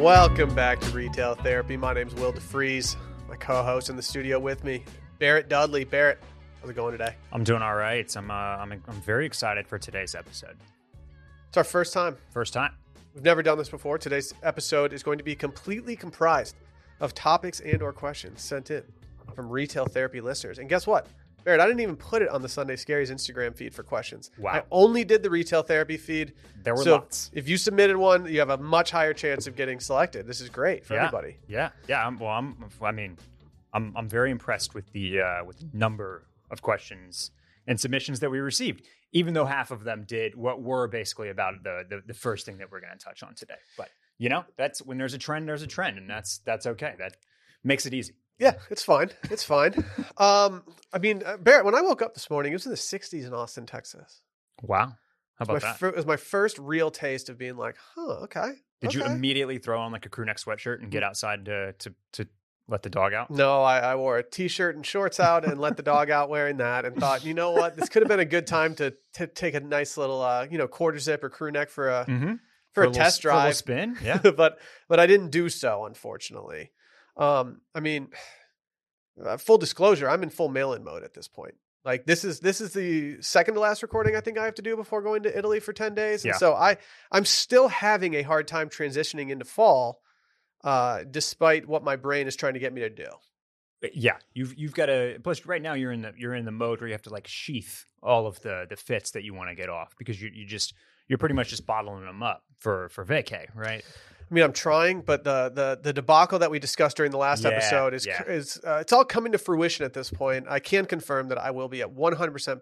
Welcome back to Retail Therapy. My name is Will DeFries. My co-host in the studio with me, Barrett Dudley. Barrett, how's it going today? I'm doing all right. I'm uh, I'm I'm very excited for today's episode. It's our first time. First time. We've never done this before. Today's episode is going to be completely comprised of topics and or questions sent in from retail therapy listeners. And guess what? Barrett, I didn't even put it on the Sunday Scaries Instagram feed for questions. Wow. I only did the retail therapy feed. There were so lots. If you submitted one, you have a much higher chance of getting selected. This is great for yeah. everybody. Yeah. Yeah. I'm, well, I'm. I mean, I'm I'm very impressed with the uh, with the number of questions and submissions that we received. Even though half of them did what were basically about the the, the first thing that we're going to touch on today. But you know, that's when there's a trend, there's a trend, and that's that's okay. That makes it easy. Yeah, it's fine. It's fine. um, I mean, uh, Barrett, when I woke up this morning, it was in the 60s in Austin, Texas. Wow. How about that? fir- it was my first real taste of being like, huh, okay. Did you immediately throw on like a crew neck sweatshirt and get outside to to to let the dog out? No, I, I wore a t-shirt and shorts out and let the dog out wearing that, and thought, you know what, this could have been a good time to to take a nice little, uh, you know, quarter zip or crew neck for a Mm-hmm. for, a, test drive. spin. Yeah. but but I didn't do so, unfortunately. Um, I mean, uh, full disclosure, I'm in full mail-in mode at this point. Like this is this is the second to last recording I think I have to do before going to Italy for ten days, and so I I'm still having a hard time transitioning into fall, uh, despite what my brain is trying to get me to do. yeah you've you've got to plus right now you're in the you're in the mode where you have to like sheath all of the the fits that you want to get off because you you just you're pretty much just bottling them up for for vacay right I mean, I'm trying, but the the the debacle that we discussed during the last Yeah, episode is yeah. is uh, it's all coming to fruition at this point. I can confirm that I will be at 100 percent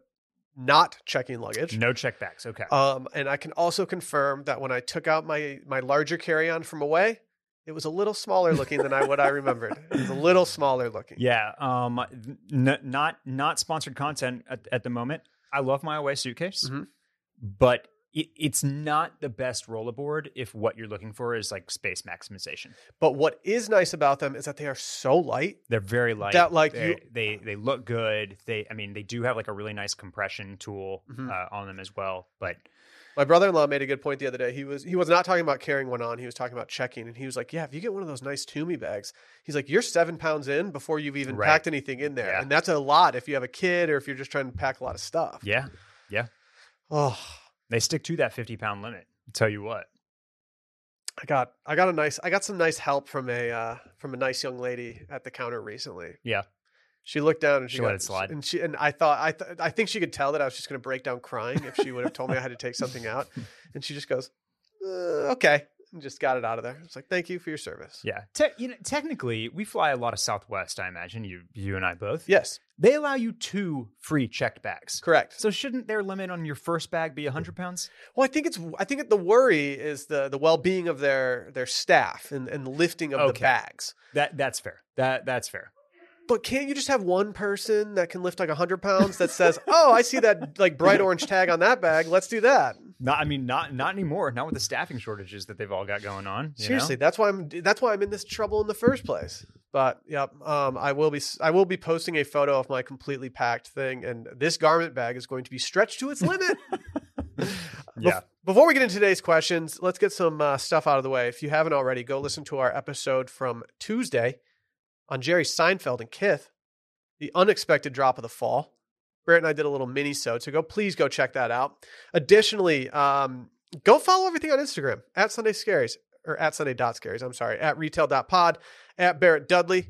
not checking luggage. no checkbacks okay Um, and I can also confirm that when I took out my my larger carry on from away, it was a little smaller looking than I what I remembered. It was a little smaller looking. yeah um n- not not sponsored content at, at the moment i love my away suitcase Mhm. but it, it's not the best rollerboard if what you're looking for is like space maximization But what is nice about them is that they are so light. They're very light. That, like, they, you- they they look good. They I mean they do have like a really nice compression tool Mhm. uh, on them as well. But My brother-in-law made a good point the other day. He was he was not talking about carrying one on. He was talking about checking, and he was like, "Yeah, if you get one of those nice Tumi bags, he's like, you're seven pounds in before you've even Right. packed anything in there, Yeah. and that's a lot if you have a kid or if you're just trying to pack a lot of stuff." Yeah, yeah, Oh, they stick to that fifty pound limit. I'll tell you what. I got I got a nice I got some nice help from a uh, from a nice young lady at the counter recently. Yeah. She looked down and she, She let got- it slide. and she and I thought I th- I think she could tell that I was just going to break down crying if she would have told me I had to take something out, and she just goes, uh, "Okay," and just got it out of there. It's like, "Thank you for your service." Yeah, Te- you know, technically we fly a lot of Southwest. I imagine you you and I both. Yes, They allow you two free checked bags. correct. So shouldn't their limit on your first bag be hundred pounds? Well, I think it's I think the worry is the the well being of their their staff and and the lifting of the bags. That that's fair. That that's fair. But can't you just have one person that can lift like hundred pounds that says, "Oh, I see that like bright orange tag on that bag. Let's do that." Not I mean not not anymore. Not with the staffing shortages that they've all got going on. you know? Seriously, that's why I'm that's why I'm in this trouble in the first place. But yep, um, I will be I will be posting a photo of my completely packed thing, and this garment bag is going to be stretched to its limit. Yeah. Bef- before we get into today's questions, let's get some uh, stuff out of the way. If you haven't already, go listen to our episode from Tuesday on Jerry Seinfeld and Kith, the unexpected drop of the fall. Barrett and I did a little mini so go please go check that out. Additionally, um, go follow everything on Instagram at Sunday Scaries or at Sunday Dot Scaries. I'm sorry, at retail.pod, at Barrett Dudley,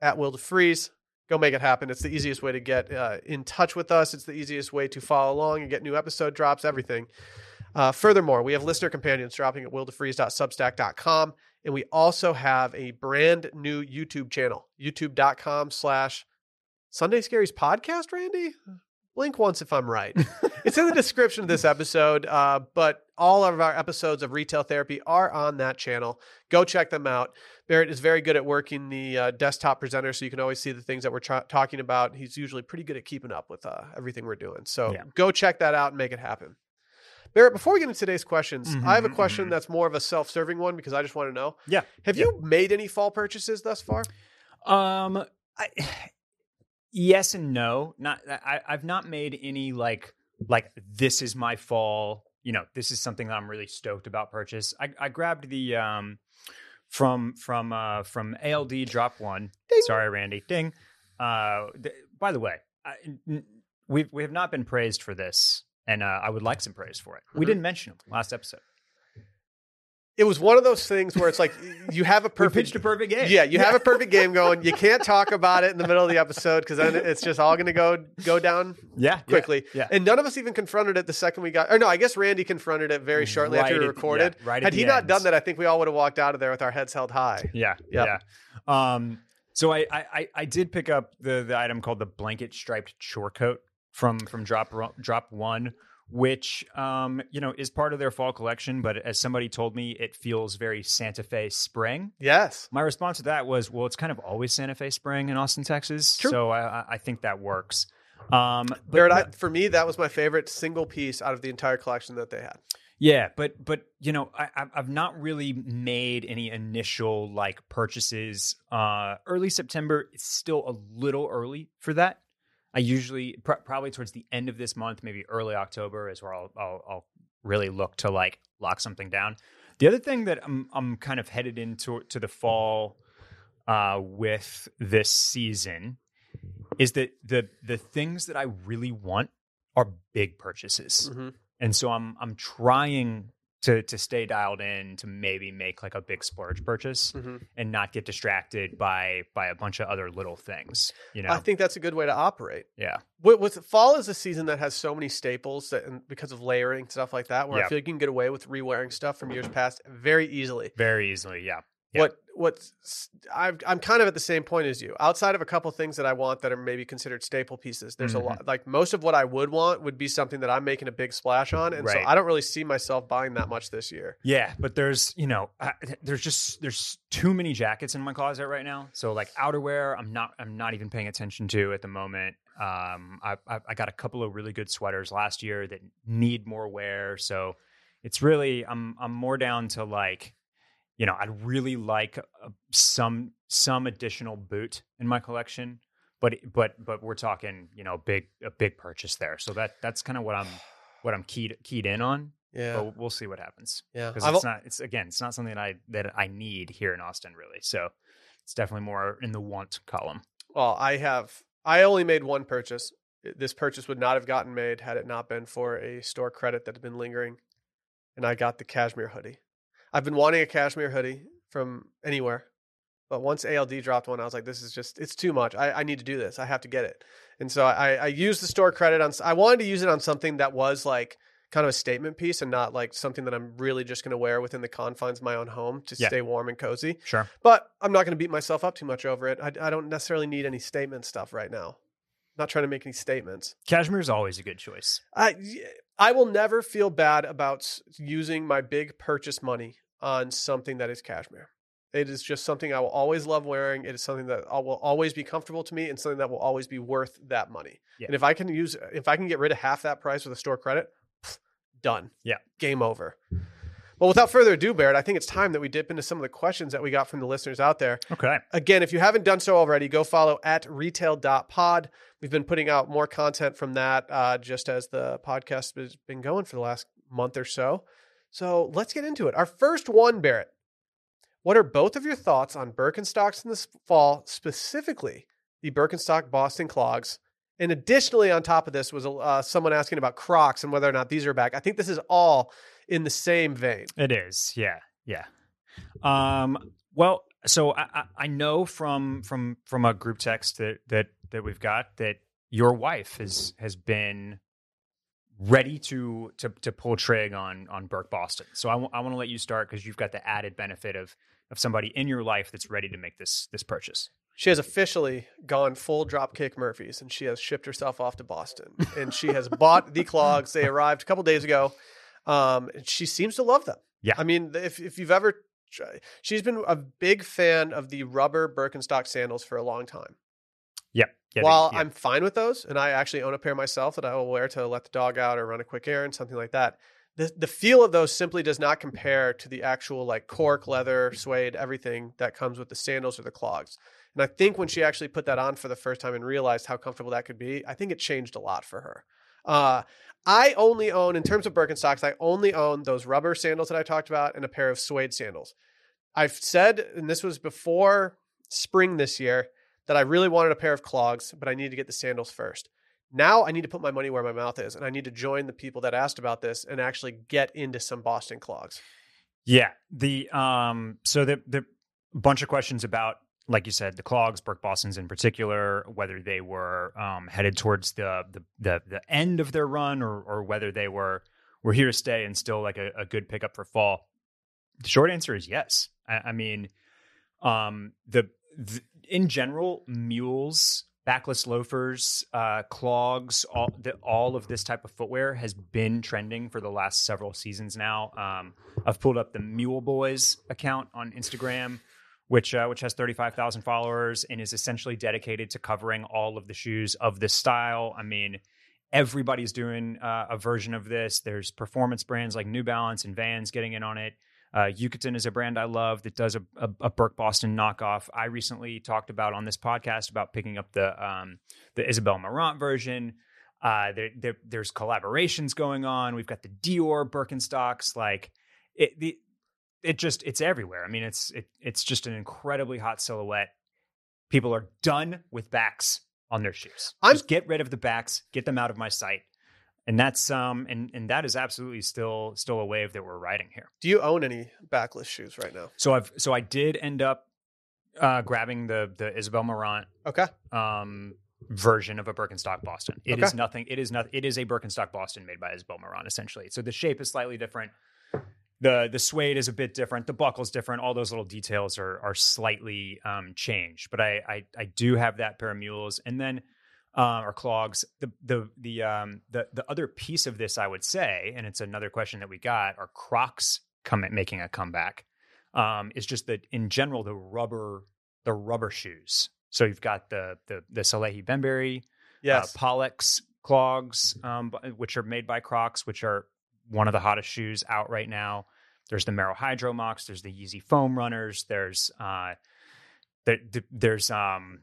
at Will DeFries. Go make it happen. It's the easiest way to get uh, in touch with us. It's the easiest way to follow along and get new episode drops, everything. Uh, furthermore, we have listener companions dropping at willdefries.substack.com. And we also have a brand new YouTube channel, youtube.com slash Sunday Scaries podcast, Randy? Blink once if I'm right. it's in the description of this episode, uh, but all of our episodes of Retail Therapy are on that channel. Go check them out. Barrett is very good at working the uh, desktop presenter, so you can always see the things that we're tra- talking about. He's usually pretty good at keeping up with uh, everything we're doing. So Yeah. go check that out and make it happen. Barrett, before we get into today's questions, I have a Mhm, question mhm. that's more of a self-serving one because I just want to know. Yeah. Have Yeah. you made any fall purchases thus far? Um, I, yes and no. Not I, I've not made any like like this is my fall. You know, this is something that I'm really stoked about purchase. I, I grabbed the um from from uh, from ALD drop one. Ding. Sorry, Randy. Ding. Uh, th- by the way, I, n- we we have not been praised for this, and uh, I would like some praise for it. We Mhm. didn't mention him last episode. It was one of those things where it's like you have a We perfect pitched a perfect game. Yeah, you have a perfect game going. You can't talk about it in the middle of the episode because then it's just all going to go go down yeah, quickly. Yeah. And none of us even confronted it the second we got. Or no, I guess Randy confronted it very shortly after Right we at- recorded. yeah, right at Had he not end. done that, I think we all would have walked out of there with our heads held high. Yeah, Yep. yeah. Um, so I, I I- I did pick up the the item called the blanket striped chore coat from from drop drop one, which um you know is part of their fall collection. But as somebody told me, it feels very Santa Fe spring. Yes. My response to that was, well, it's kind of always Santa Fe spring in Austin, Texas. True. So I, I- I think that works. Um, but Barrett, I, for me, that was my favorite single piece out of the entire collection that they had. Yeah, but but you know, I, I've- I've not really made any initial like purchases. Uh, early September, it's still a little early for that. I usually pr- probably towards the end of this month, maybe early October, is where I'll, I'll I'll really look to like lock something down. The other thing that I'm I'm kind of headed into to the fall uh, with this season is that the the things that I really want are big purchases Mhm. and so I'm I'm trying to to stay dialed in to maybe make like a big splurge purchase Mhm. and not get distracted by by a bunch of other little things. You know, I think that's a good way to operate. yeah, With, with fall is a season that has so many staples that, and because of layering stuff like that, where I feel like you can get away with re-wearing stuff from years past very easily. very easily. Yeah, Yeah. What what I've, I'm kind of at the same point as you. Outside of a couple things that I want that are maybe considered staple pieces, there's Mhm. a lot. Like most of what I would want would be something that I'm making a big splash on, and so I don't really see myself buying that much this year. yeah. But there's you know I, there's just there's too many jackets in my closet right now. So like outerwear, I'm not I'm not even paying attention to at the moment. Um, I I, I got a couple of really good sweaters last year that need more wear. So it's really I'm I'm more down to like you know I'd really like uh some some additional boot in my collection, but but but we're talking you know big a big purchase there. So that that's kind of what I'm what I'm keyed keyed in on. Yeah, But we'll see what happens yeah. because it's not it's again it's not something that I that I need here in Austin really. So it's definitely more in the want column. Well, I have. I only made one purchase. This purchase would not have gotten made had it not been for a store credit that had been lingering, and I got the cashmere hoodie. I've been wanting a cashmere hoodie from anywhere, but once ALD dropped one, I was like, "This is just it's too much. I, I need to do this. I have to get it." And so I, I used the store credit on. I wanted to use it on something that was like kind of a statement piece and not like something that I'm really just going to wear within the confines of my own home to Yeah. stay warm and cozy. Sure. But I'm not going to beat myself up too much over it. I, I don't necessarily need any statement stuff right now. I'm not trying to make any statements. Cashmere is always a good choice. I I will never feel bad about using my big purchase money on something that is cashmere. It is just something I will always love wearing. It is something that will always be comfortable to me, and something that will always be worth that money. Yeah. And if I can use, if I can get rid of half that price with a store credit, pff, done. Yeah. game over. Well, without further ado, Barrett, I think it's time that we dip into some of the questions that we got from the listeners out there. Okay. Again, if you haven't done so already, go follow at retail.pod. We've been putting out more content from that uh, just as the podcast has been going for the last month or so. So let's get into it. Our first one, Barrett. What are both of your thoughts on Birkenstocks in this fall, specifically the Birkenstock Boston clogs? And additionally, on top of this, was uh, someone asking about Crocs and whether or not these are back. I think this is all in the same vein. It is. Yeah. Yeah. Um, well, so I, I, I know from from from a group text that that that we've got that your wife has has been ready to to to pull trig on on Birk Boston. So I want to let you start because you've got the added benefit of of somebody in your life that's ready to make this this purchase. She has officially gone full dropkick Murphys and she has shipped herself off to Boston. and she has bought the clogs. They arrived a couple days ago. Um, and she seems to love them. Yeah. I mean, if, if you've ever, she's been a big fan of the rubber Birkenstock sandals for a long time. Yep. Yeah, While yeah. I'm fine with those, and I actually own a pair myself that I will wear to let the dog out or run a quick errand, something like that. The, the feel of those simply does not compare to the actual like cork, leather, suede, everything that comes with the sandals or the clogs. And I think when she actually put that on for the first time and realized how comfortable that could be, I think it changed a lot for her. Uh, I only own, in terms of Birkenstocks, I only own those rubber sandals that I talked about and a pair of suede sandals. I've said, and this was before spring this year, that I really wanted a pair of clogs, but I needed to get the sandals first. Now I need to put my money where my mouth is, and I need to join the people that asked about this and actually get into some Boston clogs. Yeah. The um so the the bunch of questions about like you said, the clogs, Birk Boston's in particular, whether they were um, headed towards the, the the the end of their run or or whether they were were here to stay and still like a, a good pickup for fall. The short answer is yes. I, I mean, um, the, the in general, mules, backless loafers, uh, clogs, all the, all of this type of footwear has been trending for the last several seasons now. Um, I've pulled up the Mule Boys account on Instagram which uh, which has 35,000 followers and is essentially dedicated to covering all of the shoes of this style. I mean, everybody's doing uh, a version of this. There's performance brands like New Balance and Vans getting in on it. Uh, Yucatan is a brand I love that does a, a, a, Birk Boston knockoff. I recently talked about on this podcast about picking up the um, the Isabel Marant version. Uh, there, there, there's collaborations going on. We've got the Dior Birkenstocks. Like it, the it just it's everywhere. I mean, it's it, it's just an incredibly hot silhouette. People are done with backs on their shoes. I'm, just get rid of the backs, get them out of my sight. And that's um and and that is absolutely still still a wave that we're riding here. Do you own any backless shoes right now? So I've so I did end up uh grabbing the the Isabel Marant okay um version of a Birkenstock Boston. It okay. is nothing it is not it is a Birkenstock Boston made by Isabel Marant essentially. So the shape is slightly different the the suede is a bit different the buckle's different all those little details are are slightly um, changed but I, I, I do have that pair of mules. And then uh, or clogs the the the um the the other piece of this i would say and it's another question that we got are crocs coming making a comeback um is just that in general the rubber the rubber shoes. So you've got the the the Salehe Bembury yes. Uh, Pollex clogs um which are made by crocs which are one of the hottest shoes out right now. There's the Merrell Hydro Mocs. There's the Yeezy Foam Runners. There's uh, there, there's um,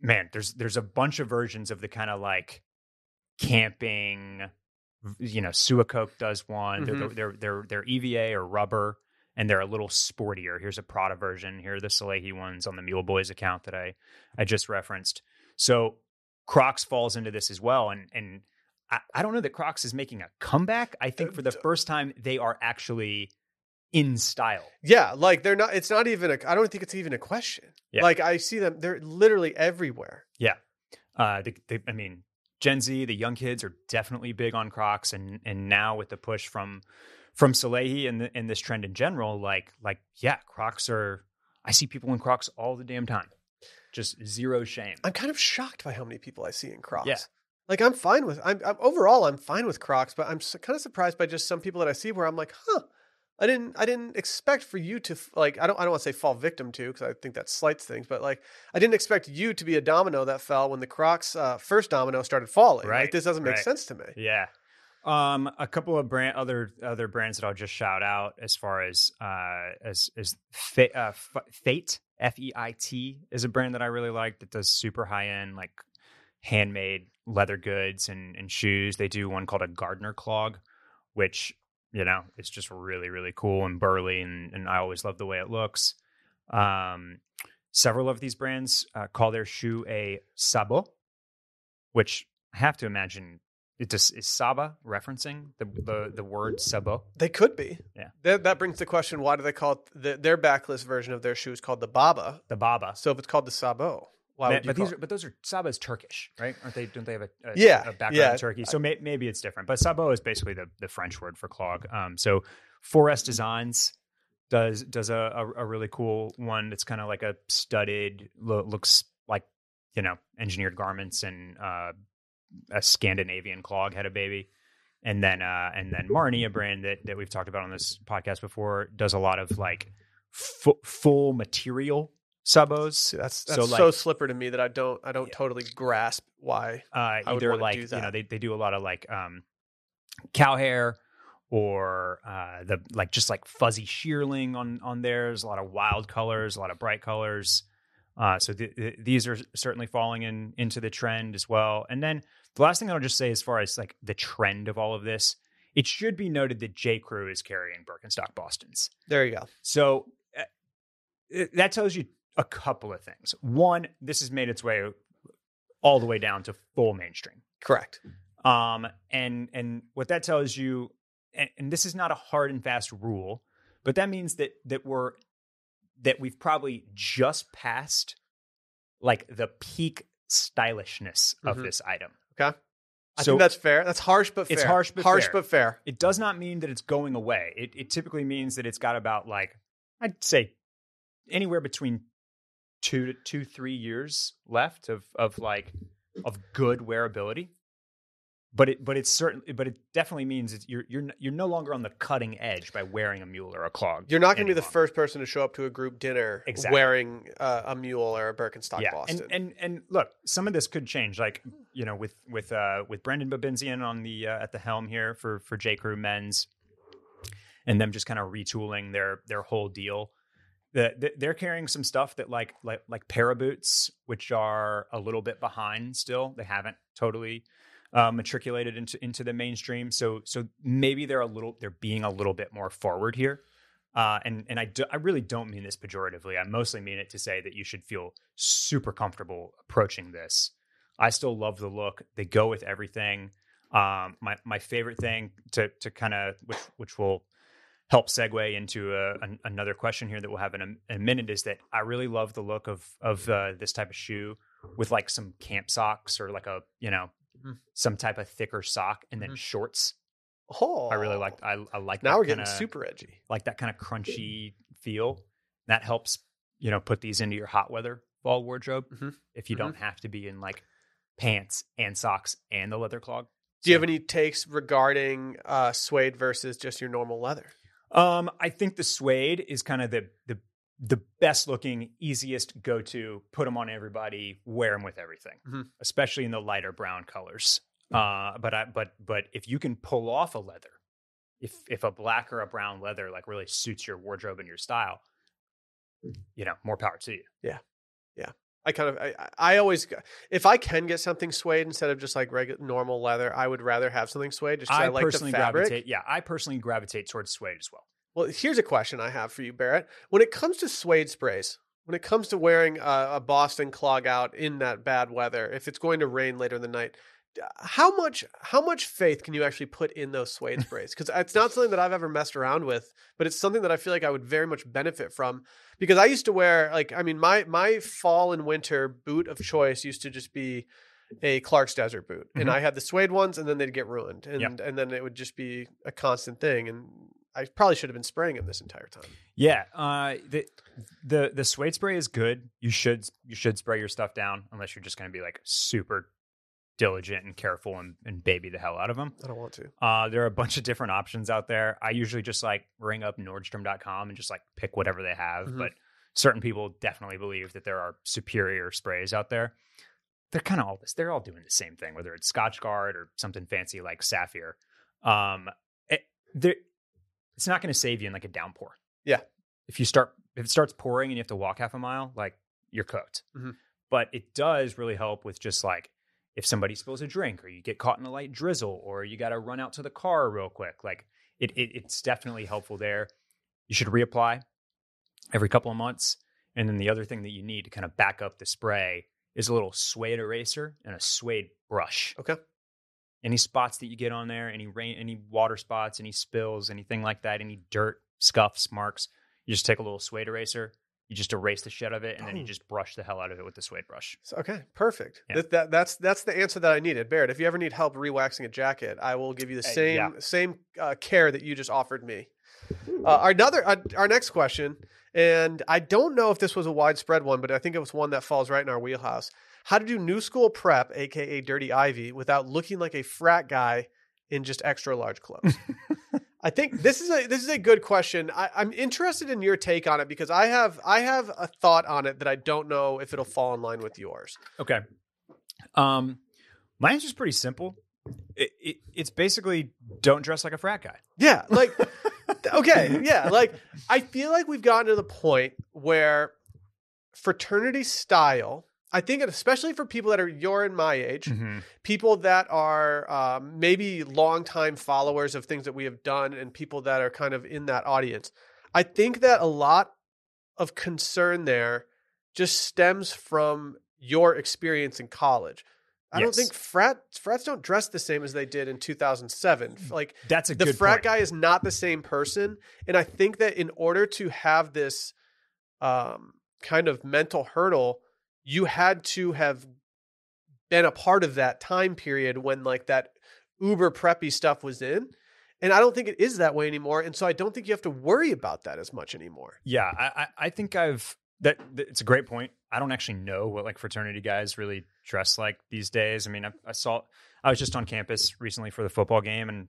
man, there's there's a bunch of versions of the kind of like camping. You know, Suicoke does one. Mm-hmm. They're, they're they're they're EVA or rubber, and they're a little sportier. Here's a Prada version. Here are the Salehe ones on the Mule Boys account that I I just referenced. So Crocs falls into this as well, and and I, I don't know that Crocs is making a comeback. I think uh, for the first time they are actually in style. Yeah, like they're not. It's not even a. I don't think it's even a question. Yeah. Like I see them. They're literally everywhere. Yeah. Uh, they, they, I mean, Gen Z, the young kids are definitely big on Crocs, and and now with the push from from Salehe and the, and this trend in general, like like yeah, Crocs are. I see people in Crocs all the damn time. Just zero shame. I'm kind of shocked by how many people I see in Crocs. Yeah. Like I'm fine with I'm, I'm overall I'm fine with Crocs, but I'm so, kind of surprised by just some people that I see where I'm like, huh, I didn't I didn't expect for you to like I don't I don't want to say fall victim to because I think that slights things, but like I didn't expect you to be a domino that fell when the Crocs uh, first domino started falling. Right, like, this doesn't make right. sense to me. Yeah. Um, a couple of brand other other brands that I'll just shout out as far as uh as as Fe- uh, Feit F E I T is a brand that I really like that does super high end like handmade leather goods and, and shoes. They do one called a gardener clog, which, you know, it's just really, really cool and burly. And, and I always love the way it looks. Um, several of these brands uh, call their shoe a sabot, which I have to imagine it just is Saba referencing the, the the word Sabo? They could be. Yeah. That, that brings the question: Why do they call it the, their backless version of their shoe is called the Baba? The Baba. So if it's called the Sabot, but these are but those are Saba's Turkish, right? Aren't they? Don't they have a, a yeah, a background yeah. in Turkey? So may, maybe it's different. But Sabot is basically the, the French word for clog. Um, so Forest Designs does does a, a, a really cool one that's kind of like a studded lo- looks like you know engineered garments and uh, a Scandinavian clog had a baby. And then uh, and then Marni, a brand that, that we've talked about on this podcast before, does a lot of like f- full material sabos. That's that's so, like, so, slipper to me that I don't I don't yeah. totally grasp why. Uh, either like you know they they do a lot of like um, cow hair or uh, the like just like fuzzy shearling on on theirs. A lot of wild colors, a lot of bright colors. Uh, so th- th- these are certainly falling in into the trend as well. And then the last thing I'll just say, as far as like the trend of all of this, it should be noted that J Crew is carrying Birkenstock Boston's. There you go. So it- that tells you a couple of things. One, this has made its way all the way down to full mainstream. Correct. Um, and and what that tells you, and, and this is not a hard and fast rule, but that means that that we're that we've probably just passed like the peak stylishness of Mhm. this item. Okay. I So- think that's fair. That's harsh but fair. It's harsh but harsh fair. but fair. It does not mean that it's going away. It, it typically means that it's got about like I'd say anywhere between two to two three years left of of like of good wearability. But it but it's certain but it definitely means it's, you're you're you're no longer on the cutting edge by wearing a mule or a clog. You're not going to be the longer. first person to show up to a group dinner Exactly. wearing uh, a mule or a Birkenstock yeah, Boston. and and and look, some of this could change. Like you know, with with uh with Brendon Babenzien on the uh, at the helm here for for J Crew Men's, and them just kind of retooling their their whole deal. The, the, they're carrying some stuff that like like like Paraboots, which are a little bit behind still. They haven't totally uh, matriculated into into the mainstream. So so maybe they're a little they're being a little bit more forward here. Uh, and and I, do, I really don't mean this pejoratively. I mostly mean it to say that you should feel super comfortable approaching this. I still love the look. They go with everything. Um, my my favorite thing to to kind of which which will help segue into a, an, another question here that we'll have in a, in a minute is that I really love the look of of uh, this type of shoe with like some camp socks or like a you know Mhm. some type of thicker sock and then Mhm. shorts. oh, I really like I, I like Now we're getting kinda- super edgy. like that kind of crunchy feel. That helps, you know, put these into your hot weather fall wardrobe Mhm. if you don't have to be in like pants and socks and the leather clog. Do you have any takes regarding uh, suede versus just your normal leather? Um, I think the suede is kind of the the the best looking, easiest go to. Put them on everybody, wear them with everything, Mhm. especially in the lighter brown colors. Uh, but I but but if you can pull off a leather, if if a black or a brown leather like really suits your wardrobe and your style, you know, more power to you. I kind of, I, I always, if I can get something suede instead of just like regular normal leather, I would rather have something suede just I, I like the fabric. gravitate. Yeah, I personally gravitate towards suede as well. Well, here's a question I have for you, Barrett. When it comes to suede sprays, when it comes to wearing a, a Boston clog out in that bad weather, if it's going to rain later in the night, how much how much faith can you actually put in those suede sprays? Because it's not something that I've ever messed around with, but it's something that I feel like I would very much benefit from. Because I used to wear like I mean my my fall and winter boot of choice used to just be a Clark's Desert boot, and Mhm. I had the suede ones, and then they'd get ruined, and Yep. and then it would just be a constant thing, and I probably should have been spraying them this entire time. Yeah, uh, the the the suede spray is good. You should you should spray your stuff down unless you're just going to be like super diligent and careful and, and baby the hell out of them. I don't want to. Uh, there are a bunch of different options out there. I usually just like ring up Nordstrom.com and just like pick whatever they have. Mhm. But certain people definitely believe that there are superior sprays out there. They're kind of all this. They're all doing the same thing, whether it's Scotchgard or something fancy like Saphir. Um, it, there- it's not going to save you in like a downpour. Yeah. If you start, if it starts pouring and you have to walk half a mile, like you're cooked. Mhm. But it does really help with just like if somebody spills a drink or you get caught in a light drizzle or you got to run out to the car real quick like it, it it's definitely helpful there. You should reapply every couple of months. And then the other thing that you need to kind of back up the spray is a little suede eraser and a suede brush. Okay. any spots that you get on there any rain any water spots any spills anything like that any dirt scuffs marks you just take a little suede eraser you just erase the shit of it and then you Oh. just brush the hell out of it with the suede brush So, okay, perfect. Yeah. That, that that's that's the answer that I needed, Barrett. If you ever need help rewaxing a jacket, I will give you the Uh, same yeah. same uh, care that you just offered me. Uh, our another uh, our next question, and I don't know if this was a widespread one, but I think it was one that falls right in our wheelhouse. How to do new school prep, aka Dirty Ivy, without looking like a frat guy in just extra large clothes. I think this is a this is a good question. I, I'm interested in your take on it because I have I have a thought on it that I don't know if it'll fall in line with yours. Okay. Um, my answer is pretty simple. It, it, it's basically don't dress like a frat guy. Yeah, like okay, yeah, like I feel like we've gotten to the point where fraternity style. I think, especially for people that are your and my age, people that are um, maybe longtime followers of things that we have done, and people that are kind of in that audience. I think that a lot of concern there just stems from your experience in college. I don't think frat frats don't dress the same as they did in 2007. Like That's a the frat point. guy is not the same person and i think that in order to have this um, kind of mental hurdle you had to have been a part of that time period when like that uber preppy stuff was in and i don't think it is that way anymore and so i don't think you have to worry about that as much anymore Yeah, I, I think I've that, that. It's a great point. I don't actually know what like fraternity guys really dress like these days. I mean, I, I saw I was just on campus recently for the football game and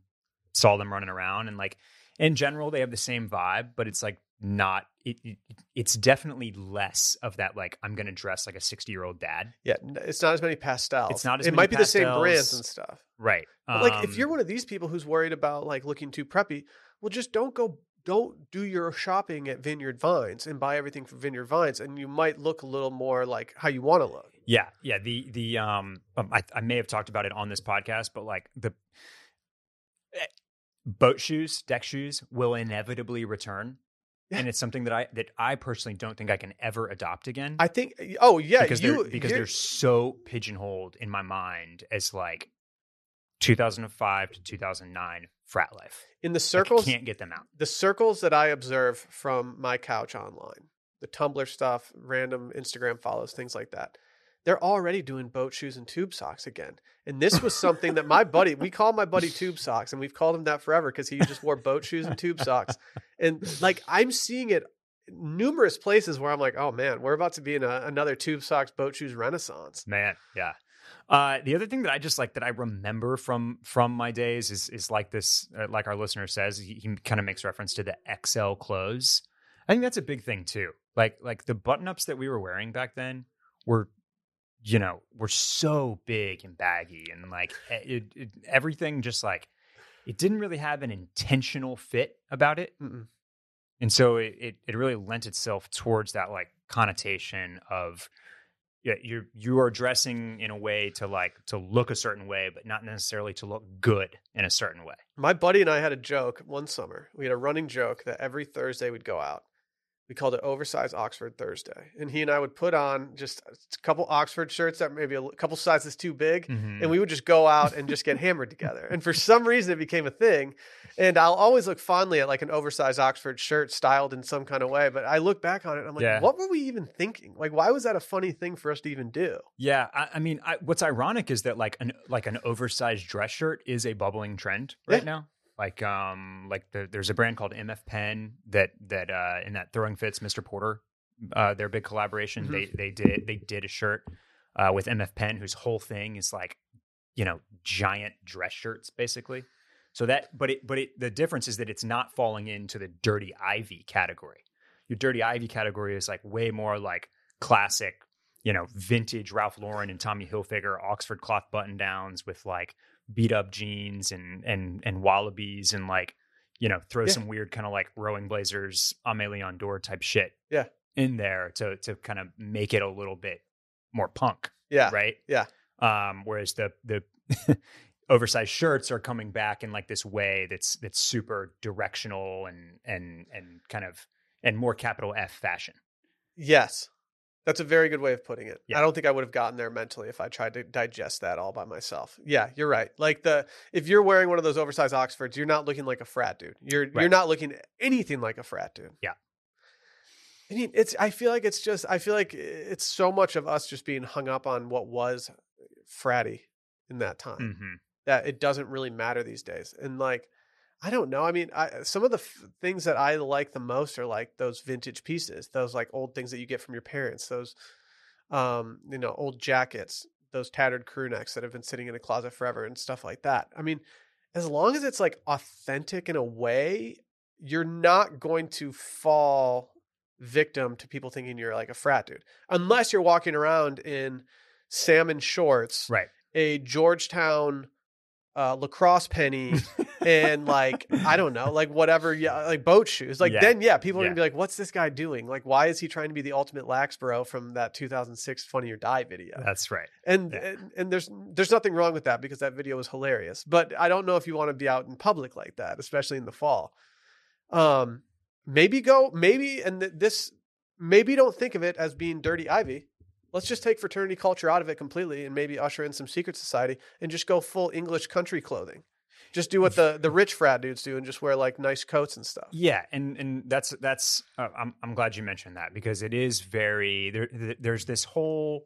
saw them running around, and like in general, they have the same vibe, but it's like not. It, it it's definitely less of that. Like I'm going to dress like a 60 year old dad, yeah it's not as many pastels It's not as it might be the same brands and stuff right? But like if Um, you're one of these people who's worried about like looking too preppy, well just don't go don't do your shopping at Vineyard Vines and buy everything from Vineyard Vines and you might look a little more like how you want to look. Yeah, yeah. The the um, um I, I may have talked about it on this podcast, but like the eh, boat shoes, deck shoes will inevitably return, Yeah. and it's something that I that I personally don't think I can ever adopt again. I think oh yeah, because you they're because they're so pigeonholed in my mind as like 2005 to 2009 frat life. in the I circles can't get them out. the circles that I observe from my couch online, the Tumblr stuff, random Instagram follows, things like that. They're already doing boat shoes and tube socks again. And this was something that my buddy, we call my buddy tube socks, and we've called him that forever because he just wore boat shoes and tube socks. And like I'm seeing it numerous places where I'm like, oh man, we're about to be in a, another tube socks boat shoes renaissance. Man, yeah. Uh, the other thing that I just like that I remember from from my days is is like this, uh, like our listener says, he, he kind of makes reference to the XL clothes. I think that's a big thing too. Like like the button ups that we were wearing back then were, you know, were so big and baggy, and like it, it, everything just like it didn't really have an intentional fit about it, Mm-mm. and so it, it it really lent itself towards that like connotation of yeah, you're you are dressing in a way to like to look a certain way, but not necessarily to look good in a certain way. My buddy and I had a joke one summer. We had a running joke that every Thursday we'd go out. We called it Oversized Oxford Thursday. And he and I would put on just a couple Oxford shirts that maybe a couple sizes too big. Mm-hmm. And we would just go out and just get hammered together. And for some reason, it became a thing. And I'll always look fondly at like an oversized Oxford shirt styled in some kind of way. But I look back on it and I'm like, Yeah. what were we even thinking? Like, why was that a funny thing for us to even do? Yeah, I, I mean, I, what's ironic is that like an like an oversized dress shirt is a bubbling trend right Yeah. now. Like um like the, there's a brand called MF Pen that that uh in that throwing fits Mr. Porter uh their big collaboration Mhm. they they did they did a shirt uh with MF Pen whose whole thing is like you know giant dress shirts basically. So that but it but it the difference is that it's not falling into the dirty ivy category. Your dirty ivy category is like way more like classic you know, vintage Ralph Lauren and Tommy Hilfiger Oxford cloth button downs with like beat up jeans and and and wallabies and like you know throw Yeah. some weird kind of like rowing blazers Aimé Leon Dore type shit Yeah. in there to to kind of make it a little bit more punk Yeah. right Yeah. um whereas the the oversized shirts are coming back in like this way that's that's super directional and and and kind of and more capital F fashion Yes. That's a very good way of putting it. Yeah. I don't think I would have gotten there mentally if I tried to digest that all by myself. Yeah, you're right. Like the if you're wearing one of those oversized Oxfords, you're not looking like a frat dude. You're you're not looking anything like a frat dude. Yeah. I mean, it's I feel like it's just I feel like it's so much of us just being hung up on what was fratty in that time hmm that it doesn't really matter these days. And like, I don't know. I mean, I, some of the f- things that I like the most are like those vintage pieces, those like old things that you get from your parents, those, um, you know, old jackets, those tattered crew necks that have been sitting in a closet forever and stuff like that. I mean, as long as it's like authentic in a way, you're not going to fall victim to people thinking you're like a frat dude, unless you're walking around in salmon shorts right a Georgetown uh, lacrosse penny and like I don't know, like whatever, yeah, like boat shoes. Like Yeah. then, yeah, people are Yeah. gonna be like, "What's this guy doing? Like, why is he trying to be the ultimate lax bro from that 2006 Funny or Die video?" that's right And, yeah. and and there's there's nothing wrong with that because that video was hilarious. But I don't know if you want to be out in public like that, especially in the fall. Um, maybe go maybe and th- this maybe don't think of it as being dirty ivy. Let's just take fraternity culture out of it completely and maybe usher in some secret society and just go full English country clothing. Just do what the the rich frat dudes do and just wear like nice coats and stuff. Yeah, and and that's that's uh, I'm I'm glad you mentioned that because it is very there. There's this whole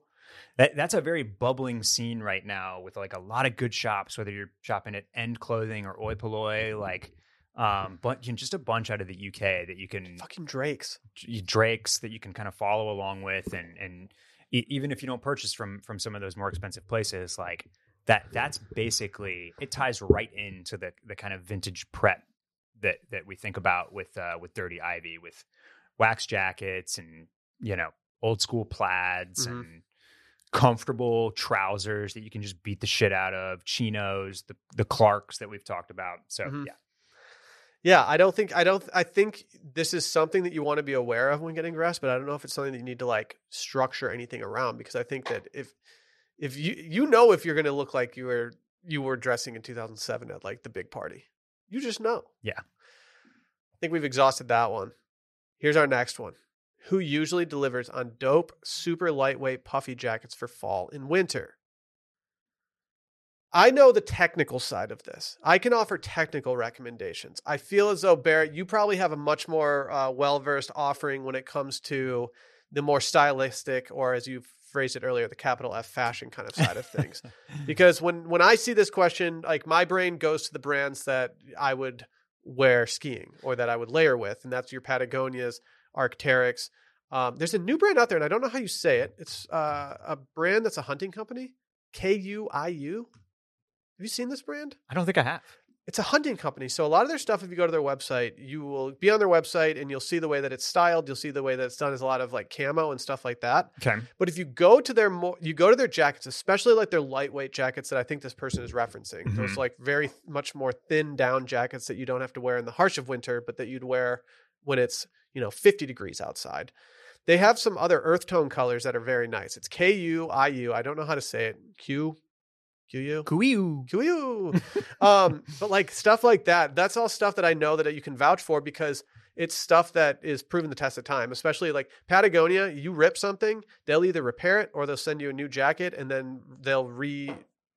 that that's a very bubbling scene right now with like a lot of good shops. Whether you're shopping at End Clothing or Oi Polloi, like um, but you know, just a bunch out of the UK that you can Fucking Drakes. Drakes that you can kind of follow along with, and and even if you don't purchase from from some of those more expensive places, like that that's basically it ties right into the the kind of vintage prep that that we think about with uh, with Dirty Ivy with wax jackets and you know old school plaids Mhm. and comfortable trousers that you can just beat the shit out of chinos the the clarks that we've talked about so Mhm. yeah Yeah, I don't think I don't I think this is something that you want to be aware of when getting dressed, but I don't know if it's something that you need to like structure anything around because I think that if if you you know if you're going to look like you were you were dressing in 2007 at like the big party. You just know. Yeah. I think we've exhausted that one. Here's our next one. Who usually delivers on dope, super lightweight puffy jackets for fall and winter? I know the technical side of this. I can offer technical recommendations. I feel as though Barrett, you probably have a much more uh, well versed offering when it comes to the more stylistic, or as you phrased it earlier, the capital F fashion kind of side of things. because when when I see this question, like my brain goes to the brands that I would wear skiing or that I would layer with, and that's your Patagonias, Arcteryx. Um, there's a new brand out there, and I don't know how you say it. It's uh, a brand that's a hunting company, K U I U. Have you seen this brand? i don't think i have It's a hunting company. So a lot of their stuff, if you go to their website, you will be on their website and you'll see the way that it's styled. You'll see the way that it's done is a lot of like camo and stuff like that. okay But if you go to their more, you go to their jackets, especially like their lightweight jackets that I think this person is referencing. Those Mhm. like very much more thin down jackets that you don't have to wear in the harsh of winter, but that you'd wear when it's you know 50 degrees outside. They have some other earth tone colors that are very nice. It's K U I U. I don't know how to say it. Q Q U. Kuiu. Q um, but like stuff like that, that's all stuff that I know that you can vouch for because it's stuff that is proven the test of time. Especially like Patagonia, you rip something, they'll either repair it or they'll send you a new jacket and then they'll re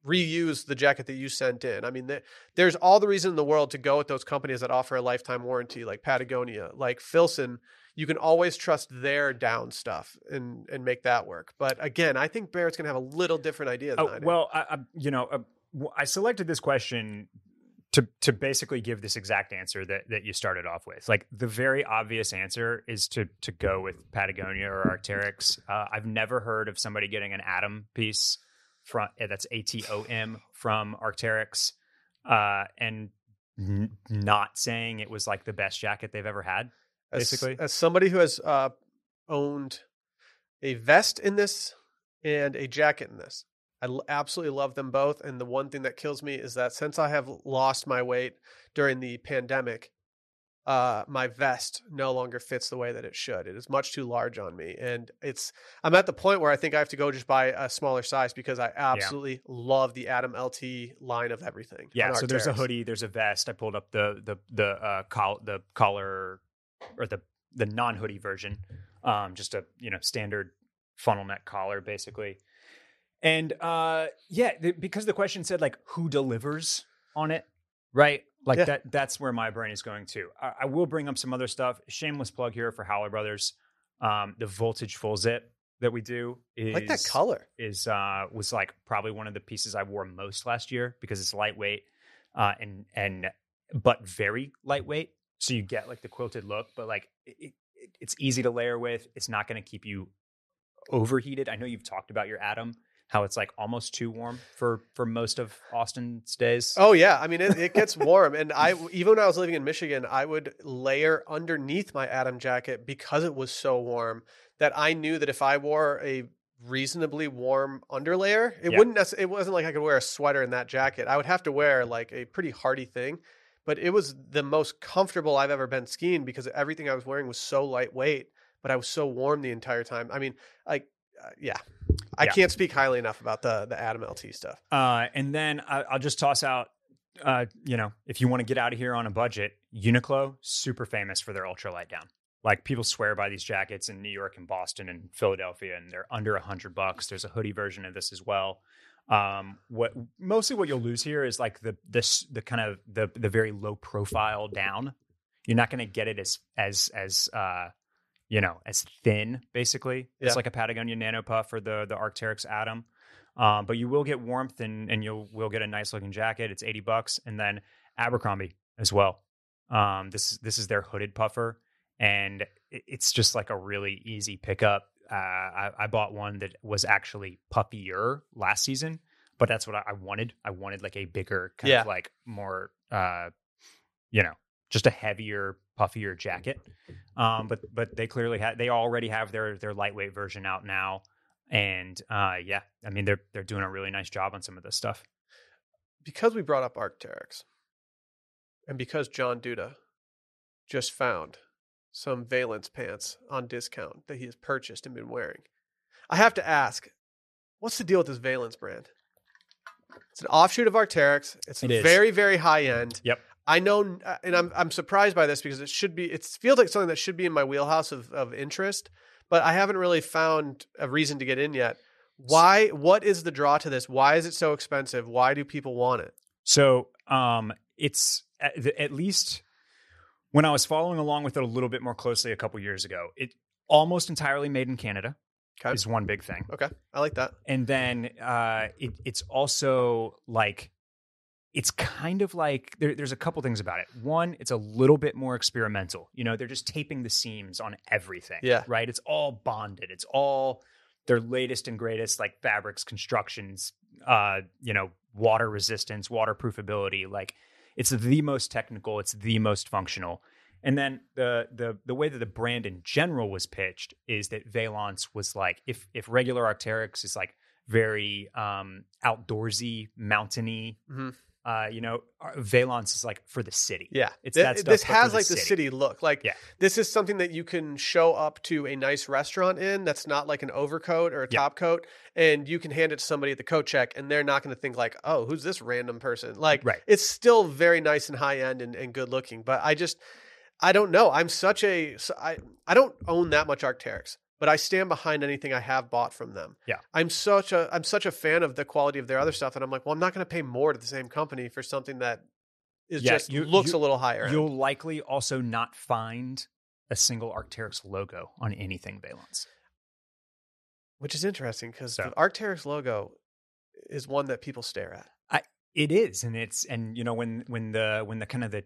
reuse the jacket that you sent in. I mean, there- there's all the reason in the world to go with those companies that offer a lifetime warranty, like Patagonia, like Filson. You can always trust their down stuff and and make that work. But again, I think Barrett's gonna have a little different idea than I Oh, do. well, I, I, you know, uh, I selected this question to to basically give this exact answer that that you started off with. Like the very obvious answer is to to go with Patagonia or Arcteryx. Uh, I've never heard of somebody getting an Atom piece from eh, that's A T O M from Arcteryx, uh, and n- not saying it was like the best jacket they've ever had. As, basically. as somebody who has uh, owned a vest in this and a jacket in this i l- absolutely love them both and the one thing that kills me is that since i have lost my weight during the pandemic uh, my vest no longer fits the way that it should it is much too large on me and it's i'm at the point where i think i have to go just buy a smaller size because i absolutely love the Atom LT line of everything Yeah, so there's a hoodie, there's a vest. I pulled up the the the uh col- the collar or the the non hoodie version, um, just a you know standard funnel neck collar basically. And uh, yeah, the, because the question said like who delivers on it, right? Like Yeah. that that's where my brain is going to. I, I will bring up some other stuff. Shameless plug here for Howler Brothers. Um, the voltage full zip that we do is like that color is uh was like probably one of the pieces I wore most last year because it's lightweight uh and and but very lightweight so you get like the quilted look but like it, it, it's easy to layer with it's not going to keep you overheated I know you've talked about your atom how it's like almost too warm for for most of Austin's days Oh yeah, I mean it, it gets warm, and I even when I was living in Michigan, I would layer underneath my Atom jacket because it was so warm that I knew that if I wore a reasonably warm underlayer, it Yeah. wouldn't. It wasn't like I could wear a sweater in that jacket. I would have to wear like a pretty hardy thing, but it was the most comfortable I've ever been skiing because everything I was wearing was so lightweight, but I was so warm the entire time. I mean, like, uh, yeah. I Yeah. can't speak highly enough about the the Atom LT stuff. Uh, and then I, I'll just toss out, uh, you know, if you want to get out of here on a budget, Uniqlo, super famous for their ultralight down. Like people swear by these jackets in New York and Boston and Philadelphia, and they're under a hundred bucks. There's a hoodie version of this as well. Um, what mostly what you'll lose here is like the this the kind of the the very low profile down. You're not going to get it as as as uh you know as thin basically. Yeah. It's like a Patagonia Nano Puff or the the Arcteryx Atom. Um, but you will get warmth and and you'll will get a nice looking jacket. It's eighty bucks, and then Abercrombie as well. Um, this this is their hooded puffer, and it's just like a really easy pickup. Uh, I, I bought one that was actually puffier last season, but that's what I, I wanted. I wanted like a bigger, kind Yeah. of like more, uh, you know, just a heavier, puffier jacket. Um, but but they clearly had they already have their their lightweight version out now, and uh, yeah, I mean they're they're doing a really nice job on some of this stuff. because we brought up Arcteryx, and because John Duda just found some Valence pants on discount that he has purchased and been wearing, I have to ask, what's the deal with this Valence brand? It's an offshoot of Arcteryx. It's It very, very high end. Yep. I know, uh, and I'm I'm surprised by this because it should be. It feels like something that should be in my wheelhouse of of interest, but I haven't really found a reason to get in yet. Why? What is the draw to this? Why is it so expensive? Why do people want it? So um, it's at, the- at least when I was following along with it a little bit more closely a couple years ago, it almost entirely made in Canada Okay. is one big thing. Okay, I like that. and then uh, it, it's also like it's kind of like there, there's a couple things about it. One, it's a little bit more experimental. You know, they're just taping the seams on everything. Yeah. right. It's all bonded. It's all their latest and greatest like fabrics, constructions. Uh, you know, water resistance, waterproofability. Like it's the most technical. It's the most functional. And then the the the way that the brand in general was pitched is that Valence was like if if regular Arcteryx is like very um outdoorsy, mountainy, Mhm. Uh, you know, Valence is like for the city. Yeah, It's Th- that stuff, this has the like the city. city look. Like Yeah. this is something that you can show up to a nice restaurant in. That's not like an overcoat or a Yeah. top coat, and you can hand it to somebody at the coat check, and they're not going to think like, "Oh, who's this random person?" Like, Right. it's still very nice and high end and, and good looking. But I just, I don't know. I'm such a, I, I don't own that much Arcteryx, but I stand behind anything I have bought from them. Yeah. I'm such a, I'm such a fan of the quality of their other stuff, and I'm like, well, I'm not going to pay more to the same company for something that is Yeah, just you- looks you- a little higher. You'll likely also not find a single Arcteryx logo on anything Valence. which is interesting because So- the Arcteryx logo is one that people stare at. I, It is, and it's and you know when when the when the kind of the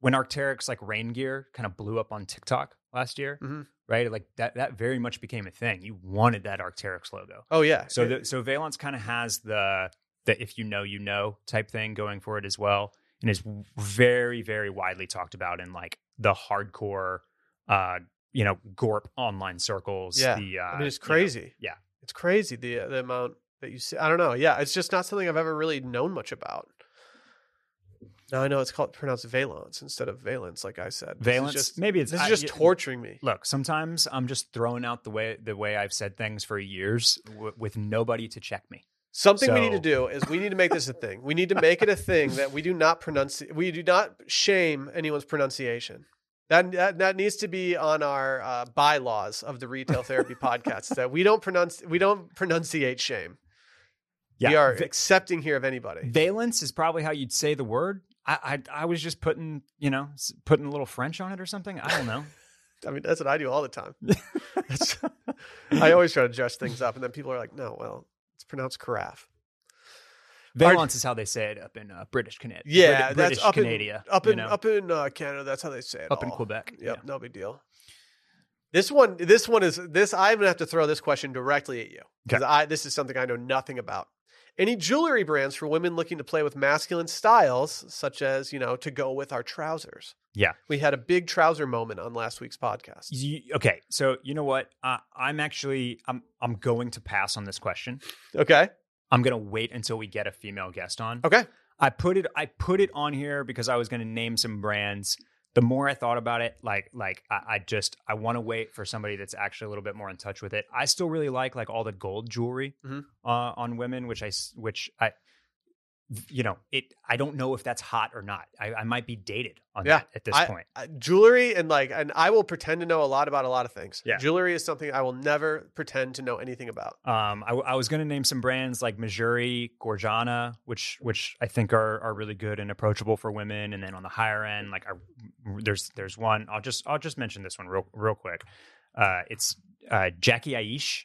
when Arcteryx like rain gear kind of blew up on TikTok last year, Mhm. right? Like that that very much became a thing. You wanted that Arcteryx logo. Oh yeah, So the, so Valence kind of has the the if you know you know type thing going for it as well, and is very very widely talked about in like the hardcore, uh, you know, Gorp online circles. Yeah. the, uh, I mean it's you know, crazy. yeah. it's crazy the the amount that you see. I don't know. Yeah, it's just not something I've ever really known much about. Now I know it's called pronounced valence instead of valence, like I said. This is Valence. just, maybe it's this is just torturing me. Look, sometimes I'm just throwing out the way the way I've said things for years w- with nobody to check me. Something we need to do is we need to make this a thing. We need to make it a thing that we do not pronounce. We do not shame anyone's pronunciation. That that, that needs to be on our uh, bylaws of the Retail Therapy Podcast. That we don't pronounce. We don't pronunciate shame. we are accepting here of anybody. valence is probably how you'd say the word. I, I I was just putting you know putting a little French on it or something. I don't know. I mean, that's what I do all the time. I always try to dress things up, and then people are like, "No, well, it's pronounced carafe." Valence is how they say it up in uh, British Canada. Yeah, British that's up Canada. in up in know? up in uh, Canada. That's how they say it. up in. Quebec. Yep, yeah. no big deal. This one, this one is this. I'm gonna have to throw this question directly at you because I this is something I know nothing about. Any jewelry brands for women looking to play with masculine styles, such as you know, to go with our trousers? Yeah. we had a big trouser moment on last week's podcast. You- okay, so you know what? Uh, I'm actually I'm I'm going to pass on this question. Okay, I'm gonna wait until we get a female guest on. okay, I put it I put it on here because I was going to name some brands. The more I thought about it, like like I, I just I want to wait for somebody that's actually a little bit more in touch with it. I still really like like all the gold jewelry Mhm. uh, on women, which I which I you know, it. I don't know if that's hot or not. I, I might be dated on Yeah, that at this I- point. Uh, jewelry and like, and I will pretend to know a lot about a lot of things. Yeah. Jewelry is something I will never pretend to know anything about. Um, I, I was going to name some brands like Missoma, Gorjana, which which I think are are really good and approachable for women. And then on the higher end, like I, there's there's one. I'll just I'll just mention this one real real quick. Uh, it's uh, Jacquie Aiche,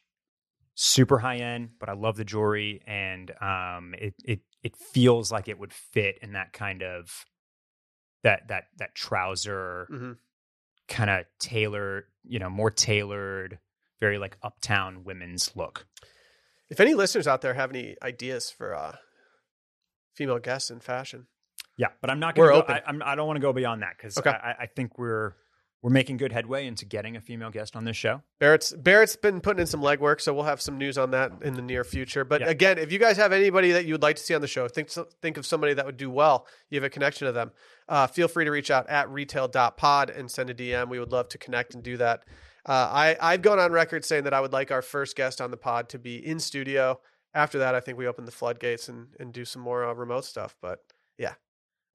super high end, but I love the jewelry, and um, it it it feels like it would fit in that kind of that that that trouser hmm kind of tailored, you know, more tailored, very like uptown women's look. If any listeners out there have any ideas for uh, female guests in fashion, Yeah, but I'm not going to. open. I, I'm, I don't want to go beyond that because Okay. I, I think we're we're making good headway into getting a female guest on this show. Barrett's Barrett's been putting in some legwork, so we'll have some news on that in the near future. But Yeah. again, if you guys have anybody that you would like to see on the show, think think of somebody that would do well. You have a connection to them. Uh, feel free to reach out at retail.pod and send a DM. We would love to connect and do that. Uh, I I've gone on record saying that I would like our first guest on the pod to be in studio. After that, I think we open the floodgates and and do some more uh, remote stuff. But yeah,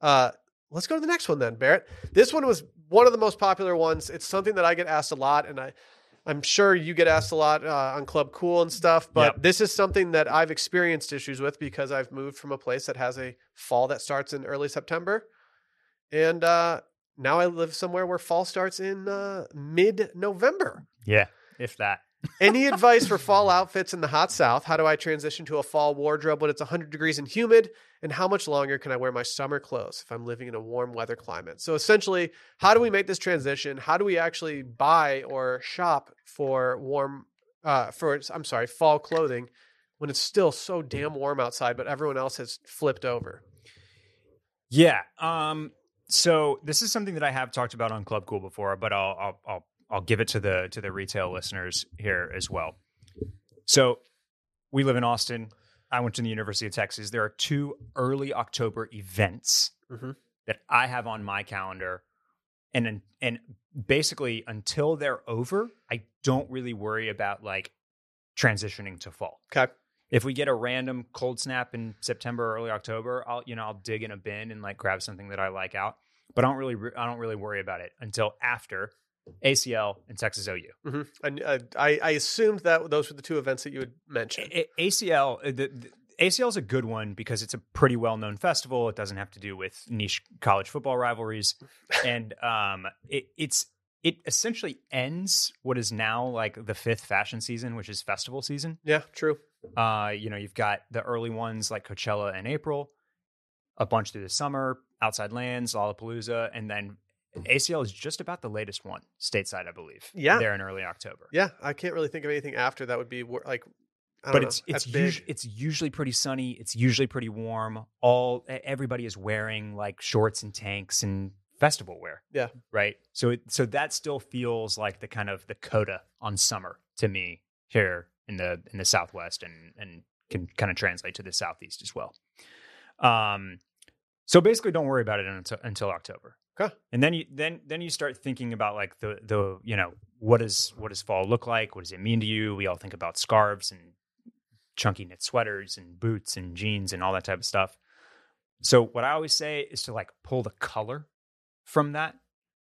uh, let's go to the next one then, Barrett. This one was one of the most popular ones. It's something that I get asked a lot, and I I'm sure you get asked a lot uh, on Club Cool and stuff, but Yep. this is something that I've experienced issues with because I've moved from a place that has a fall that starts in early September, and uh, now I live somewhere where fall starts in uh, mid November. Yeah, if that. Any advice for fall outfits in the hot South? How do I transition to a fall wardrobe when it's 100 degrees and humid? And how much longer can I wear my summer clothes if I'm living in a warm weather climate? So essentially, how do we make this transition? How do we actually buy or shop for warm, uh, for I'm sorry, fall clothing when it's still so damn warm outside, but everyone else has flipped over? Yeah. Um. So this is something that I have talked about on Club Cool before, but I'll I'll I'll, I'll give it to the to the retail listeners here as well. So we live in Austin. I went to the University of Texas. There are two early October events Mhm. that I have on my calendar, and and basically until they're over, I don't really worry about like transitioning to fall. Okay. If we get a random cold snap in September or early October, I'll you know I'll dig in a bin and like grab something that I like out. But I don't really I don't really worry about it until after ACL and Texas OU. hmm And uh, I, I assumed that those were the two events that you would mention. A- A- ACL uh, the, the ACL is a good one because it's a pretty well known festival. It doesn't have to do with niche college football rivalries, and um, it, it's it essentially ends what is now like the fifth fashion season, which is festival season. Yeah, true. Uh, you know, you've got the early ones like Coachella in April, a bunch through the summer, Outside Lands, Lollapalooza, and then ACL is just about the latest one stateside, I believe. Yeah. there in early October. Yeah, I can't really think of anything after that would be like. I don't but know, it's it's usually, it's usually pretty sunny. It's usually pretty warm. All everybody is wearing like shorts and tanks and festival wear. Yeah. right. So it, so that still feels like the kind of the coda on summer to me here in the in the Southwest and and can kind of translate to the Southeast as well. Um, so basically, don't worry about it until until October. Okay. And then you then then you start thinking about like the the you know what does what does fall look like? What does it mean to you? We all think about scarves and chunky knit sweaters and boots and jeans and all that type of stuff. So what I always say is to like pull the color from that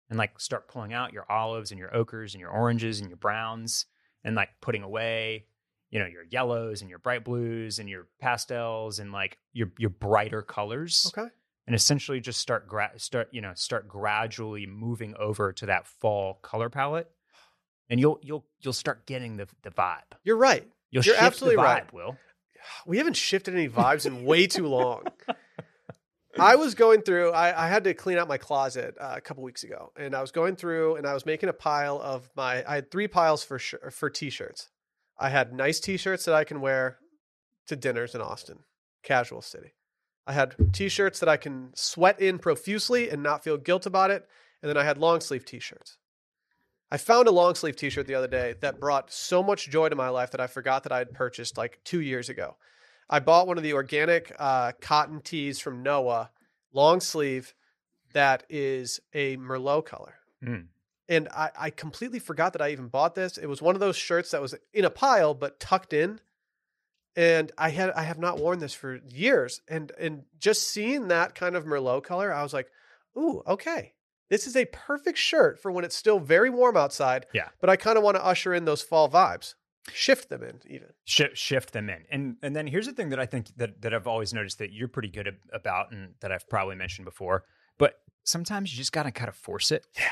and like start pulling out your olives and your ochres and your oranges and your browns and like putting away you know your yellows and your bright blues and your pastels and like your your brighter colors Okay. And essentially just start gra- start you know start gradually moving over to that fall color palette and you'll you'll you'll start getting the the vibe You're right. you'll You're shift absolutely the vibe right. will We haven't shifted any vibes in way too long. I was going through. I, I had to clean out my closet uh, a couple weeks ago, and I was going through and I was making a pile of my. I had three piles for sh- for t-shirts. I had nice t-shirts that I can wear to dinners in Austin, casual city. I had t-shirts that I can sweat in profusely and not feel guilt about it, and then I had long sleeve t-shirts. I found a long sleeve t-shirt the other day that brought so much joy to my life that I forgot that I had purchased like two years ago. I bought one of the organic uh, cotton tees from Noah, long sleeve, that is a Merlot color. Mm. And I, I completely forgot that I even bought this. It was one of those shirts that was in a pile but tucked in. And I had I have not worn this for years, and and just seeing that kind of merlot color, I was like, ooh, okay, this is a perfect shirt for when it's still very warm outside. Yeah. but I kind of want to usher in those fall vibes, shift them in even. shift shift them in. And and then here's the thing that I think that that I've always noticed that you're pretty good about and that I've probably mentioned before. But sometimes you just got to kind of force it. Yeah.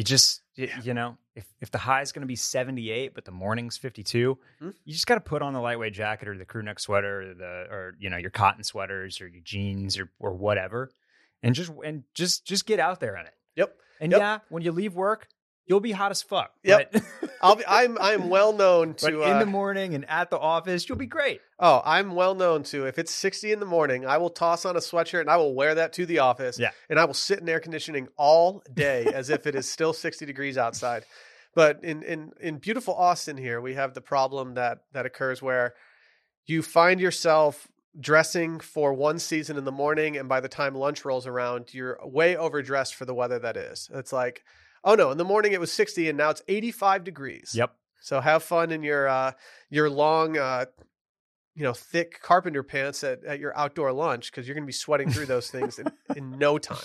You just Yeah. you know, if if the high is going to be 78 but the morning's 52, Hmm. you just got to put on the lightweight jacket or the crew neck sweater or the or you know, your cotton sweaters or your jeans or or whatever and just and just just get out there in it. Yep. And Yep. yeah, when you leave work, you'll be hot as fuck. Yep. But, I'll be, I'm I'm well known but to in uh, the morning and at the office, you'll be great. Oh, I'm well known to if it's 60 in the morning, I will toss on a sweatshirt and I will wear that to the office. Yeah. And I will sit in air conditioning all day as if it is still 60 degrees outside. But in in in beautiful Austin here, we have the problem that that occurs where you find yourself dressing for one season in the morning and by the time lunch rolls around, you're way overdressed for the weather that is. It's like, oh no, in the morning it was 60 and now it's 85 degrees. Yep. So have fun in your uh, your long, uh, you know, thick carpenter pants at, at your outdoor lunch because you're going to be sweating through those things in, in no time.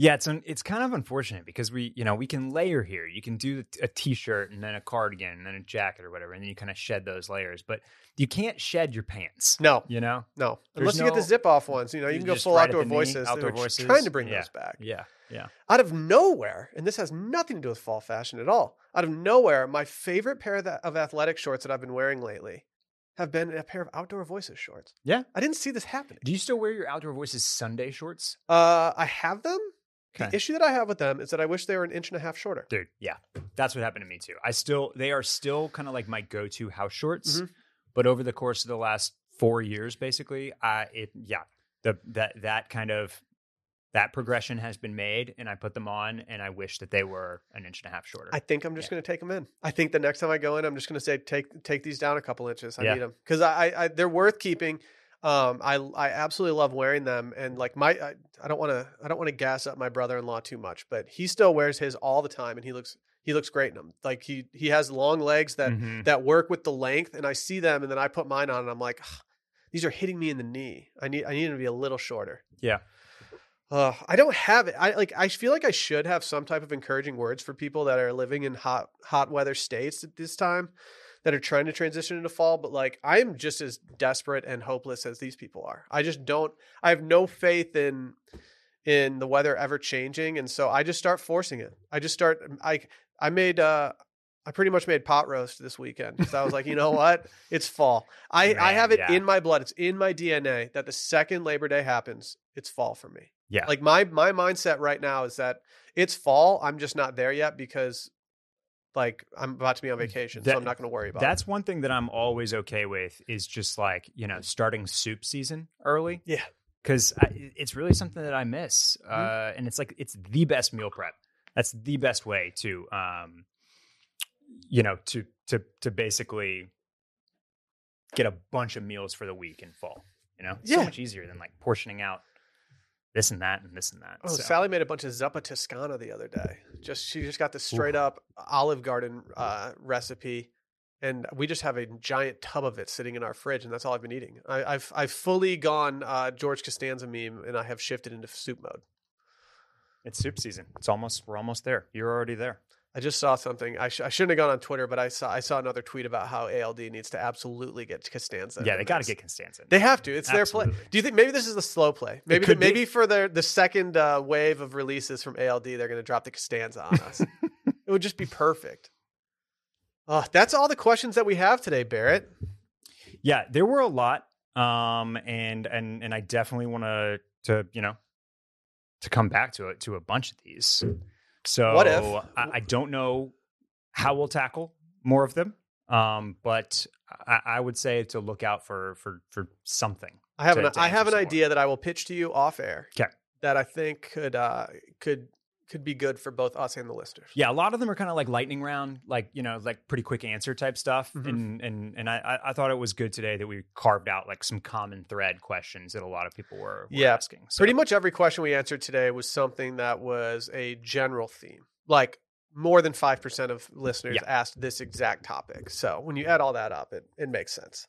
Yeah, it's un- it's kind of unfortunate because we you know we can layer here. You can do a t-shirt and then a cardigan and then a jacket or whatever, and then you kind of shed those layers. But you can't shed your pants. No, You know. no, There's unless you get the zip off ones. You know, you, you can go full right outdoor the knee, voices. outdoor voices. trying to bring Yeah. those back Yeah. Yeah. out of nowhere, and this has nothing to do with fall fashion at all. Out of nowhere, my favorite pair of, that, of athletic shorts that I've been wearing lately have been a pair of outdoor voices shorts. Yeah. I didn't see this happening. Do you still wear your outdoor voices Sunday shorts? Uh, I have them. The issue that I have with them is that I wish they were an inch and a half shorter. Dude, yeah, that's what happened to me too. I still, they are still kind of like my go-to house shorts, Mhm. but over the course of the last four years, basically, I it yeah, the that that kind of that progression has been made, and I put them on, and I wish that they were an inch and a half shorter. I think I'm just Yeah. going to take them in. I think the next time I go in, I'm just going to say take take these down a couple inches. I Yeah. need them because I, I they're worth keeping. Um, I I absolutely love wearing them, and like my I, I don't want to I don't want to gas up my brother-in-law too much, but he still wears his all the time, and he looks he looks great in them. Like he he has long legs that Mhm. that work with the length, and I see them, and then I put mine on, and I'm like, "Ugh, these are hitting me in the knee. I need I need them to be a little shorter. Yeah. Uh, I don't have it. I like. I feel like I should have some type of encouraging words for people that are living in hot, hot weather states at this time, that are trying to transition into fall. But like, I am just as desperate and hopeless as these people are. I just don't. I have no faith in in the weather ever changing, and so I just start forcing it. I just start. I I made. uh I pretty much made pot roast this weekend because I was like, you know what? It's fall. I, I have it yeah. in my blood. It's in my DNA that the second Labor Day happens, it's fall for me. Yeah. Like my my mindset right now is that it's fall. I'm just not there yet because like I'm about to be on vacation, so I'm not going to worry about That's one thing that I'm always okay with is just like, you know, starting soup season early. Yeah. Cause it's really something that I miss. Uh, and it's like, it's the best meal prep. That's the best way to, um, you know, to, to, to basically get a bunch of meals for the week in fall, you know, It's so much easier than like portioning out this and that and this and that. Oh, So- Sally made a bunch of zuppa toscana the other day. Just she just got the straight up Olive Garden uh, recipe, and we just have a giant tub of it sitting in our fridge, and that's all I've been eating. I, I've I've fully gone uh, George Costanza meme, and I have shifted into soup mode. it's soup season. It's almost, we're almost there. You're already there. I just saw something. I, sh- I shouldn't have gone on Twitter, but I saw I saw another tweet about how ALD needs to absolutely get Costanza. yeah. They got to get Costanza. They have to. It's their play. Do you think maybe this is the slow play? Maybe be. maybe for the the second uh, wave of releases from ALD, they're going to drop the Costanza on us. it would just be perfect. Uh, that's all the questions that we have today, Barrett. yeah there were a lot um and and and i definitely want to to you know to come back to it to a bunch of these so What if- I, I don't know how we'll tackle more of them um but I, I would say to look out for for for something I have To- an to I have an some more. idea that I will pitch to you off air. 'Kay. That I think could uh, could could be good for both us and the listeners. yeah a lot of them are kind of like lightning round like you know like pretty quick answer type stuff Mhm. and and and I, I i thought it was good today that we carved out like some common thread questions that a lot of people were, were Yeah, asking so, Pretty much every question we answered today was something that was a general theme. Like more than 5% of listeners Yeah. asked this exact topic. So when you add all that up, it, it makes sense.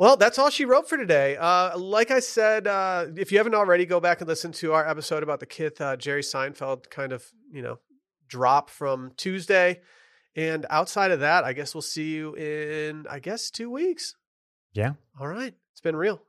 Well, that's all she wrote for today. Uh, like I said, uh, if you haven't already, go back and listen to our episode about the Kith uh, Jerry Seinfeld kind of, you know, drop from Tuesday. And outside of that, I guess we'll see you in, I guess, two weeks. Yeah. All right. It's been real.